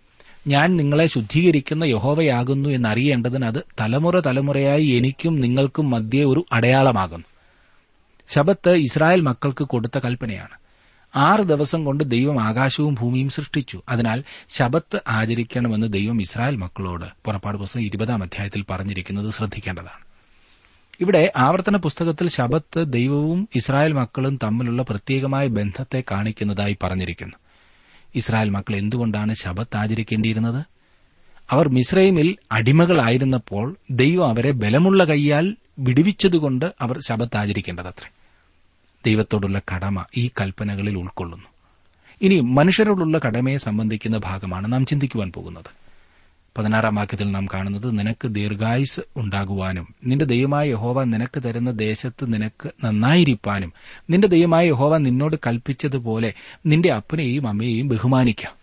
ഞാൻ നിങ്ങളെ ശുദ്ധീകരിക്കുന്ന യഹോവയാകുന്നു എന്നറിയേണ്ടതിന് അത് തലമുറ തലമുറയായി എനിക്കും നിങ്ങൾക്കും മധ്യേ ഒരു അടയാളമാകുന്നു. ശബത്ത് ഇസ്രായേൽ മക്കൾക്ക് കൊടുത്ത കൽപ്പനയാണ്. ആറ് ദിവസം കൊണ്ട് ദൈവം ആകാശവും ഭൂമിയും സൃഷ്ടിച്ചു. അതിനാൽ ശബത്ത് ആചരിക്കണമെന്ന് ദൈവം ഇസ്രായേൽ മക്കളോട് പുറപ്പാട് പുസ്തകം ഇരുപതാം അധ്യായത്തിൽ പറഞ്ഞിരിക്കുന്നത് ശ്രദ്ധിക്കേണ്ടതാണ്. ഇവിടെ ആവർത്തന പുസ്തകത്തിൽ ശബത്ത് ദൈവവും ഇസ്രായേൽ മക്കളും തമ്മിലുള്ള പ്രത്യേകമായ ബന്ധത്തെ കാണിക്കുന്നതായി പറഞ്ഞിരിക്കുന്നു. ഇസ്രായേൽ മക്കൾ എന്തുകൊണ്ടാണ് ശബത്ത് ആചരിക്കേണ്ടിയിരുന്നത്? അവർ മിസ്രൈമിൽ അടിമകളായിരുന്നപ്പോൾ ദൈവം അവരെ ബലമുള്ള കൈയാൽ വിടുവിച്ചതുകൊണ്ട് അവർ ശബത്ത് ആചരിക്കേണ്ടതത്രേ. ദൈവത്തോടുള്ള കടമ ഈ കൽപ്പനകളിൽ ഉൾക്കൊള്ളുന്നു. ഇനി മനുഷ്യരോടുള്ള കടമയെ സംബന്ധിക്കുന്ന ഭാഗമാണ് നാം ചിന്തിക്കുവാൻ പോകുന്നത്. പതിനാറാം വാക്യത്തിൽ നാം കാണുന്നത് നിനക്ക് ദീർഘായുസ് ഉണ്ടാകുവാനും നിന്റെ ദൈവമായ യഹോവ നിനക്ക് തരുന്ന ദേശത്ത് നിനക്ക് നന്നായിരിക്കാനും നിന്റെ ദൈവമായ യഹോവ നിന്നോട് കൽപ്പിച്ചതുപോലെ നിന്റെ അപ്പനെയും അമ്മയെയും ബഹുമാനിക്കാം.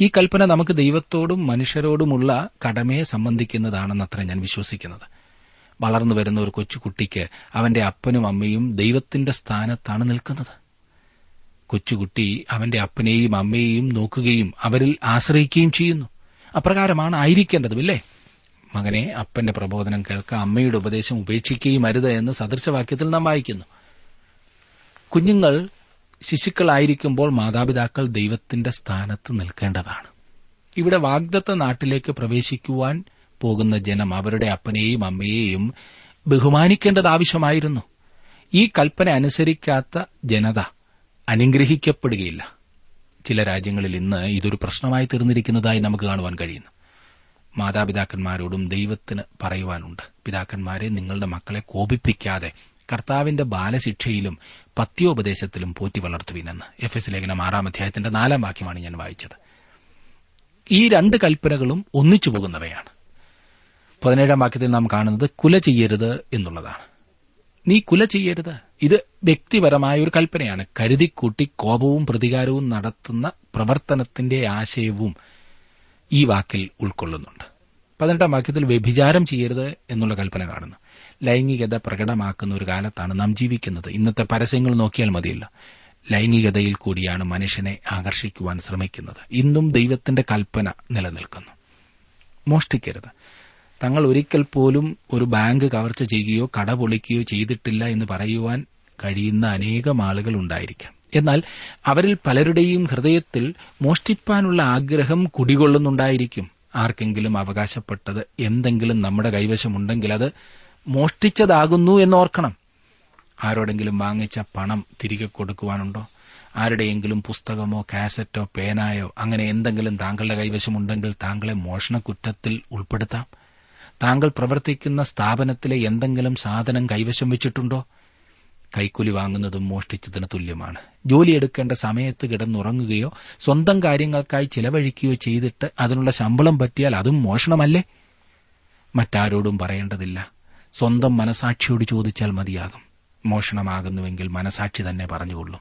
ഈ കൽപ്പന നമുക്ക് ദൈവത്തോടും മനുഷ്യരോടുമുള്ള കടമയെ സംബന്ധിക്കുന്നതാണെന്നത്ര ഞാൻ വിശ്വസിക്കുന്നത്. വളർന്നു വരുന്ന ഒരു കൊച്ചുകുട്ടിക്ക് അവന്റെ അപ്പനും അമ്മയും ദൈവത്തിന്റെ സ്ഥാനത്താണ് നിൽക്കുന്നത്. കൊച്ചുകുട്ടി അവന്റെ അപ്പനെയും അമ്മയെയും നോക്കുകയും അവരിൽ ആശ്രയിക്കുകയും ചെയ്യുന്നു. അപ്രകാരമാണ് ആയിരിക്കേണ്ടതുമില്ലേ? മകനെ അപ്പന്റെ പ്രബോധനം കേൾക്കുക അമ്മയുടെ ഉപദേശം ഉപേക്ഷിക്കുകയും അരുത് എന്ന് സദൃശവാക്യത്തിൽ നാം വായിക്കുന്നു. കുഞ്ഞുങ്ങൾ ശിശുക്കളായിരിക്കുമ്പോൾ മാതാപിതാക്കൾ ദൈവത്തിന്റെ സ്ഥാനത്ത് നിൽക്കേണ്ടതാണ്. ഇവിടെ വാഗ്ദത്ത നാട്ടിലേക്ക് പ്രവേശിക്കുവാൻ പോകുന്ന ജനം അവരുടെ അപ്പനെയും അമ്മയെയും ബഹുമാനിക്കേണ്ടത് ആവശ്യമായിരുന്നു. ഈ കൽപ്പന അനുസരിക്കാത്ത ജനത അനുഗ്രഹിക്കപ്പെടുകയില്ല. ചില രാജ്യങ്ങളിൽ ഇന്ന് ഇതൊരു പ്രശ്നമായി തീർന്നിരിക്കുന്നതായി നമുക്ക് കാണുവാൻ കഴിയുന്നു. മാതാപിതാക്കന്മാരോടും ദൈവത്തിന് പറയുവാനുണ്ട്. പിതാക്കന്മാരെ നിങ്ങളുടെ മക്കളെ കോപിപ്പിക്കാതെ കർത്താവിന്റെ ബാലശിക്ഷയിലും പത്യോപദേശത്തിലും പോറ്റി വളർത്തുവിനെന്ന് എഫ് എസ് ലേഖനം ആറാം അധ്യായത്തിന്റെ നാലാം വാക്യമാണ് ഞാൻ വായിച്ചത്. ഈ രണ്ട് കൽപ്പനകളും ഒന്നിച്ചു പോകുന്നവയാണ്. പതിനേഴാം വാക്യത്തിൽ നാം കാണുന്നത് കുല ചെയ്യരുത് എന്നുള്ളതാണ്. നീ കുല ചെയ്യരുത്. ഇത് വ്യക്തിപരമായ ഒരു കൽപ്പനയാണ്. കരുതിക്കൂട്ടി കോപവും പ്രതികാരവും നടത്തുന്ന പ്രവർത്തനത്തിന്റെ ആശയവും ഈ വാക്കിൽ ഉൾക്കൊള്ളുന്നുണ്ട്. പതിനെട്ടാം വാക്യത്തിൽ വ്യഭിചാരം ചെയ്യരുത് എന്നുള്ള കൽപ്പന കാണുന്നു. ലൈംഗികത പ്രകടമാക്കുന്ന ഒരു കാലത്താണ് നാം ജീവിക്കുന്നത്. ഇന്നത്തെ പരസ്യങ്ങൾ നോക്കിയാൽ മതിയല്ല. ലൈംഗികതയിൽ കൂടിയാണ് മനുഷ്യനെ ആകർഷിക്കുവാൻ ശ്രമിക്കുന്നത്. ഇന്നും ദൈവത്തിന്റെ കൽപ്പന നിലനിൽക്കുന്നു. മോഷ്ടിക്കരുത്. തങ്ങൾ ഒരിക്കൽ പോലും ഒരു ബാങ്ക് കവർച്ച ചെയ്യുകയോ കട പൊളിക്കുകയോ ചെയ്തിട്ടില്ല എന്ന് പറയുവാൻ കഴിയുന്ന അനേകം ആളുകൾ ഉണ്ടായിരിക്കാം. എന്നാൽ അവരിൽ പലരുടെയും ഹൃദയത്തിൽ മോഷ്ടിപ്പാനുള്ള ആഗ്രഹം കുടികൊള്ളുന്നുണ്ടായിരിക്കും. ആർക്കെങ്കിലും അവകാശപ്പെട്ടത് എന്തെങ്കിലും നമ്മുടെ കൈവശമുണ്ടെങ്കിൽ അത് മോഷ്ടിച്ചതാകുന്നു എന്നോർക്കണം. ആരോടെങ്കിലും വാങ്ങിച്ച പണം തിരികെ കൊടുക്കുവാനുണ്ടോ? ആരുടെയെങ്കിലും പുസ്തകമോ കാസറ്റോ പേനായോ അങ്ങനെ എന്തെങ്കിലും താങ്കളുടെ കൈവശമുണ്ടെങ്കിൽ താങ്കളെ മോഷണക്കുറ്റത്തിൽ ഉൾപ്പെടുത്താം. താങ്കൾ പ്രവർത്തിക്കുന്ന സ്ഥാപനത്തിലെ എന്തെങ്കിലും സാധനം കൈവശം വെച്ചിട്ടുണ്ടോ? കൈക്കൂലി വാങ്ങുന്നതും മോഷ്ടിച്ചതിന് തുല്യമാണ്. ജോലിയെടുക്കേണ്ട സമയത്ത് കിടന്നുറങ്ങുകയോ സ്വന്തം കാര്യങ്ങൾക്കായി ചിലവഴിക്കുകയോ ചെയ്തിട്ട് അതിനുള്ള ശമ്പളം പറ്റിയാൽ അതും മോഷണമല്ലേ? മറ്റാരോടും പറയേണ്ടതില്ല. സ്വന്തം മനസാക്ഷിയോട് ചോദിച്ചാൽ മതിയാകും. മോഷണമാകുന്നുവെങ്കിൽ മനസാക്ഷി തന്നെ പറഞ്ഞുകൊള്ളും.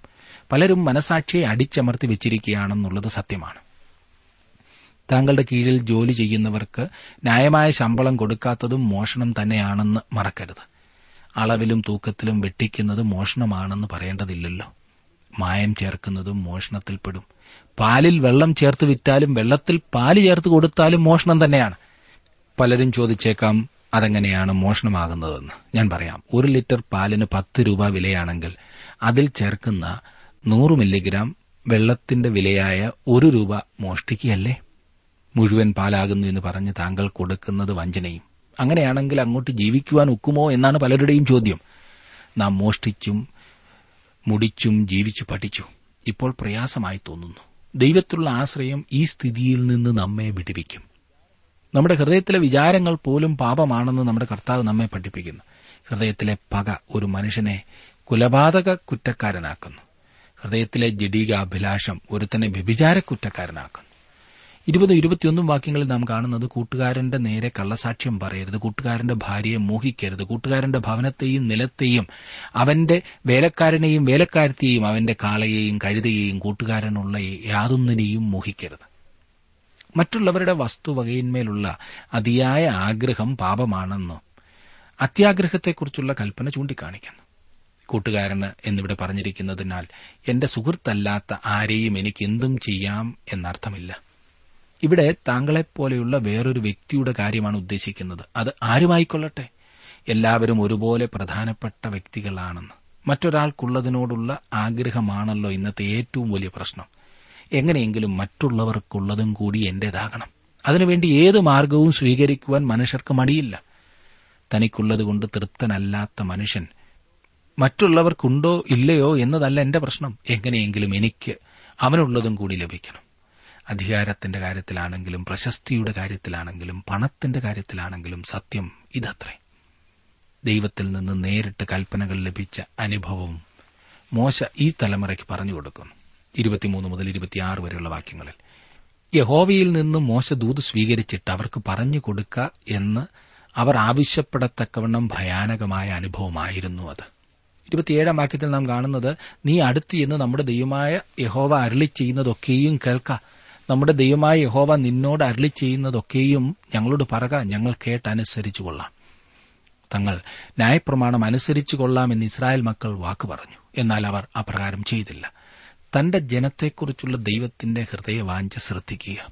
പലരും മനസാക്ഷിയെ അടിച്ചമർത്തി വെച്ചിരിക്കുകയാണെന്നുള്ളത് സത്യമാണ്. താങ്കളുടെ കീഴിൽ ജോലി ചെയ്യുന്നവർക്ക് ന്യായമായ ശമ്പളം കൊടുക്കാത്തതും മോഷണം തന്നെയാണെന്ന് മറക്കരുത്. അളവിലും തൂക്കത്തിലും വെട്ടിക്കുന്നത് മോഷണമാണെന്ന് പറയേണ്ടതില്ലല്ലോ. മായം ചേർക്കുന്നതും മോഷണത്തിൽപ്പെടും. പാലിൽ വെള്ളം ചേർത്ത് വിറ്റാലും വെള്ളത്തിൽ പാൽ ചേർത്ത് കൊടുത്താലും മോഷണം തന്നെയാണ്. പലരും ചോദിച്ചേക്കാം അതെങ്ങനെയാണ് മോഷണമാകുന്നതെന്ന്. ഞാൻ പറയാം ഒരു ലിറ്റർ പാലിന് പത്ത് രൂപ വിലയാണെങ്കിൽ അതിൽ ചേർക്കുന്ന നൂറ് മില്ലിഗ്രാം വെള്ളത്തിന്റെ വിലയായ ഒരു രൂപ മോഷ്ടിക്കുകയല്ലേ? മുഴുവൻ പാലാകുന്നു എന്ന് പറഞ്ഞ് താങ്കൾ കൊടുക്കുന്നത് വഞ്ചനയും. അങ്ങനെയാണെങ്കിൽ അങ്ങോട്ട് ജീവിക്കുവാൻ ഒക്കുമോ എന്നാണ് പലരുടെയും ചോദ്യം. നാം മോഷ്ടിച്ചും മുടിച്ചും ജീവിച്ചു പഠിച്ചു. ഇപ്പോൾ പ്രയാസമായി തോന്നുന്നു. ദൈവത്തിലുള്ള ആശ്രയം ഈ സ്ഥിതിയിൽ നിന്ന് നമ്മെ വിടുവിക്കും. നമ്മുടെ ഹൃദയത്തിലെ വിചാരങ്ങൾ പോലും പാപമാണെന്ന് നമ്മുടെ കർത്താവ് നമ്മെ പഠിപ്പിക്കുന്നു. ഹൃദയത്തിലെ പക ഒരു മനുഷ്യനെ കുലപാതക കുറ്റക്കാരനാക്കുന്നു. ഹൃദയത്തിലെ ജഡീക അഭിലാഷം ഒരുത്തനെ വ്യഭിചാര കുറ്റക്കാരനാക്കുന്നു ഇരുപത് ഇരുപത്തിയൊന്നും വാക്യങ്ങളിൽ നാം കാണുന്നത് കൂട്ടുകാരന്റെ നേരെ കള്ളസാക്ഷ്യം പറയരുത് കൂട്ടുകാരന്റെ ഭാര്യയെ മോഹിക്കരുത് കൂട്ടുകാരന്റെ ഭവനത്തെയും നിലത്തെയും അവന്റെ വേലക്കാരനെയും വേലക്കാരത്തെയും അവന്റെ കാളയെയും കഴുതയെയും കൂട്ടുകാരനുള്ള യാതൊന്നിനെയും മോഹിക്കരുത്. മറ്റുള്ളവരുടെ വസ്തുവകയിന്മേലുള്ള അതിയായ ആഗ്രഹം പാപമാണെന്ന് അത്യാഗ്രഹത്തെക്കുറിച്ചുള്ള കൽപ്പന ചൂണ്ടിക്കാണിക്കുന്നു. കൂട്ടുകാരന് എന്നിവിടെ പറഞ്ഞിരിക്കുന്നതിനാൽ എന്റെ സുഹൃത്തല്ലാത്ത ആരെയും എനിക്ക് എന്തും ചെയ്യാം എന്നർത്ഥമില്ല. ഇവിടെ താങ്കളെപ്പോലെയുള്ള വേറൊരു വ്യക്തിയുടെ കാര്യമാണ് ഉദ്ദേശിക്കുന്നത്. അത് ആരുമായിക്കൊള്ളട്ടെ? എല്ലാവരും ഒരുപോലെ പ്രധാനപ്പെട്ട വ്യക്തികളാണെന്ന്. മറ്റൊരാൾക്കുള്ളതിനോടുള്ള ആഗ്രഹമാണല്ലോ ഇന്നത്തെ ഏറ്റവും വലിയ പ്രശ്നം. എങ്ങനെയെങ്കിലും മറ്റുള്ളവർക്കുള്ളതും കൂടി എന്റേതാകണം. അതിനുവേണ്ടി ഏത് മാർഗവും സ്വീകരിക്കുവാൻ മനുഷ്യർക്ക് മടിയില്ല. തനിക്കുള്ളതുകൊണ്ട് തൃപ്തനല്ലാത്ത മനുഷ്യൻ മറ്റുള്ളവർക്കുണ്ടോ ഇല്ലയോ എന്നതല്ല എന്റെ പ്രശ്നം. എങ്ങനെയെങ്കിലും എനിക്ക് അവനുള്ളതും കൂടി ലഭിക്കണം. അധികാരത്തിന്റെ കാര്യത്തിലാണെങ്കിലും പ്രശസ്തിയുടെ കാര്യത്തിലാണെങ്കിലും പണത്തിന്റെ കാര്യത്തിലാണെങ്കിലും സത്യം ഇതത്രേ. ദൈവത്തിൽ നിന്ന് നേരിട്ട് കൽപ്പനകൾ ലഭിച്ച അനുഭവവും മോശ ഈ തലമുറയ്ക്ക് പറഞ്ഞു കൊടുക്കുന്നു. ഇരുപത്തിമൂന്ന് മുതൽ ഇരുപത്തിയാറ് വരെയുള്ള വാക്യങ്ങളിൽ. യഹോവയിൽ നിന്ന് മോശ ദൂത് സ്വീകരിച്ചിട്ട് അവർക്ക് പറഞ്ഞു കൊടുക്ക എന്ന് അവർ ആവശ്യപ്പെടത്തക്കവണ്ണം ഭയാനകമായ അനുഭവമായിരുന്നു അത്. ഇരുപത്തിയേഴാം വാക്യത്തിൽ നാം കാണുന്നത് നീ അടുത്ത് എന്ന് നമ്മുടെ ദൈവമായ യഹോവ അരളി ചെയ്യുന്നതൊക്കെയും കേൾക്ക. നമ്മുടെ ദൈവമായ യഹോവ നിന്നോട് അരളി ചെയ്യുന്നതൊക്കെയും ഞങ്ങളോട് പറക ഞങ്ങൾ കേട്ടനുസരിച്ചു കൊള്ളാം. തങ്ങൾ ന്യായപ്രമാണം അനുസരിച്ചു കൊള്ളാമെന്ന് ഇസ്രായേൽ മക്കൾ വാക്കു പറഞ്ഞു. എന്നാൽ അവർ അപ്രകാരം ചെയ്തില്ല. തന്റെ ജനത്തെക്കുറിച്ചുള്ള ദൈവത്തിന്റെ ഹൃദയവാഞ്ച ശ്രദ്ധിക്കുക.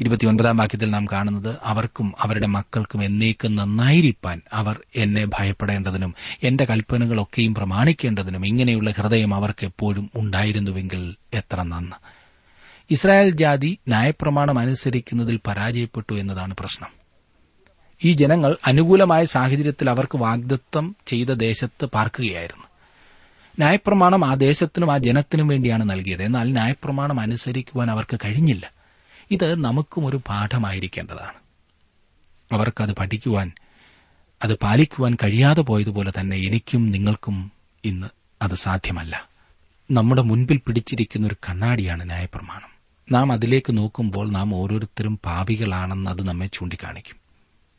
ഇരുപത്തിയൊൻപതാം വാക്യത്തിൽ നാം കാണുന്നത് അവർക്കും അവരുടെ മക്കൾക്കും എന്നേക്കും നന്നായിരിക്കാൻ അവർ എന്നെ ഭയപ്പെടേണ്ടതിനും എന്റെ കൽപ്പനകളൊക്കെയും പ്രമാണിക്കേണ്ടതിനും ഇങ്ങനെയുള്ള ഹൃദയം അവർക്ക് എപ്പോഴും ഉണ്ടായിരുന്നുവെങ്കിൽ എത്ര നന്ന്. ഇസ്രായേൽ ജാതി ന്യായപ്രമാണം അനുസരിക്കുന്നതിൽ പരാജയപ്പെട്ടു എന്നതാണ് പ്രശ്നം. ഈ ജനങ്ങൾ അനുകൂലമായ സാഹചര്യത്തിൽ അവർക്ക് വാഗ്ദത്തം ചെയ്ത ദേശത്ത് പാർക്കുകയായിരുന്നു. ന്യായപ്രമാണം ആ ദേശത്തിനും ആ ജനത്തിനും വേണ്ടിയാണ് നൽകിയത്. എന്നാൽ ന്യായപ്രമാണം അനുസരിക്കുവാൻ അവർക്ക് കഴിഞ്ഞില്ല. ഇത് നമുക്കും ഒരു പാഠമായിരിക്കേണ്ടതാണ്. അവർക്കത് പഠിക്കുവാൻ അത് പാലിക്കുവാൻ കഴിയാതെ പോയതുപോലെ തന്നെ എനിക്കും നിങ്ങൾക്കും ഇന്ന് അത് സാധ്യമല്ല. നമ്മുടെ മുൻപിൽ പിടിച്ചിരിക്കുന്ന ഒരു കണ്ണാടിയാണ് ന്യായപ്രമാണം. നാം അതിലേക്ക് നോക്കുമ്പോൾ നാം ഓരോരുത്തരും പാപികളാണെന്ന് അത് നമ്മെ ചൂണ്ടിക്കാണിക്കും.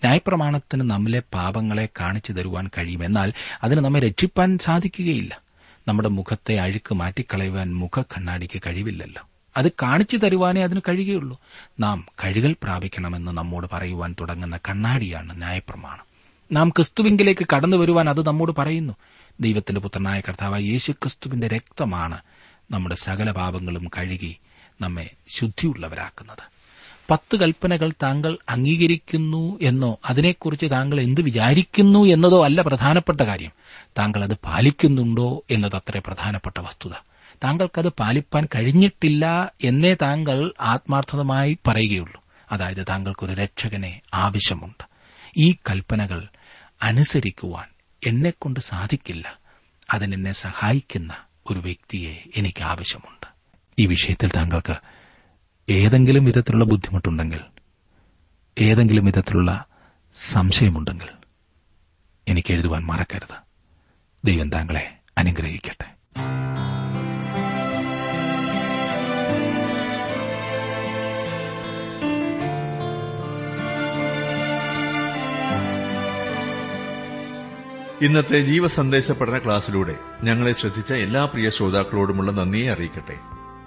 ന്യായപ്രമാണത്തിന് നമ്മിലെ പാപങ്ങളെ കാണിച്ചു തരുവാൻ കഴിയുമെന്നാൽ അതിന് നമ്മെ രക്ഷിപ്പാൻ സാധിക്കുകയില്ല. നമ്മുടെ മുഖത്തെ അഴുക്ക് മാറ്റിക്കളയുവാൻ മുഖക്കണ്ണാടിക്ക് കഴിവില്ലല്ലോ. അത് കാണിച്ചു തരുവാനേ അതിന് കഴിയുകയുള്ളൂ. നാം കഴുകൽ പ്രാപിക്കണമെന്ന് നമ്മോട് പറയുവാൻ തുടങ്ങുന്ന കണ്ണാടിയാണ് ന്യായപ്രമാണം. നാം ക്രിസ്തുവിങ്കിലേക്ക് കടന്നു വരുവാൻ അത് നമ്മോട് പറയുന്നു. ദൈവത്തിന്റെ പുത്രനായ കർത്താവ് യേശു ക്രിസ്തുവിന്റെ രക്തമാണ് നമ്മുടെ സകല പാപങ്ങളും കഴുകി നമ്മെ ശുദ്ധിയുള്ളവരാക്കുന്നത്. പത്ത് കൽപ്പനകൾ താങ്കൾ അംഗീകരിക്കുന്നു എന്നോ അതിനെക്കുറിച്ച് താങ്കൾ എന്ത് വിചാരിക്കുന്നു എന്നതോ അല്ല പ്രധാനപ്പെട്ട കാര്യം. താങ്കൾ അത് പാലിക്കുന്നുണ്ടോ എന്നതത്രേ പ്രധാനപ്പെട്ട വസ്തുത. താങ്കൾക്കത് പാലിപ്പാൻ കഴിഞ്ഞിട്ടില്ല എന്നേ താങ്കൾ ആത്മാർത്ഥമായി പറയുകയുള്ളൂ. അതായത് താങ്കൾക്കൊരു രക്ഷകനെ ആവശ്യമുണ്ട്. ഈ കൽപ്പനകൾ അനുസരിക്കുവാൻ എന്നെക്കൊണ്ട് സാധിക്കില്ല. അതിനെന്നെ സഹായിക്കുന്ന ഒരു വ്യക്തിയെ എനിക്ക് ആവശ്യമുണ്ട്. ഈ വിഷയത്തിൽ താങ്കൾക്ക് ഏതെങ്കിലും വിധത്തിലുള്ള ബുദ്ധിമുട്ടുണ്ടെങ്കിൽ ഏതെങ്കിലും വിധത്തിലുള്ള സംശയമുണ്ടെങ്കിൽ എനിക്ക് എഴുതുവാൻ മറക്കരുത്. ദൈവം താങ്കളെ അനുഗ്രഹിക്കട്ടെ. ഇന്നത്തെ ജീവസന്ദേശ പഠന ക്ലാസ്സിലൂടെ ഞങ്ങളെ ശ്രദ്ധിച്ച എല്ലാ പ്രിയ ശ്രോതാക്കളോടുമുള്ള നന്ദിയെ അറിയിക്കട്ടെ.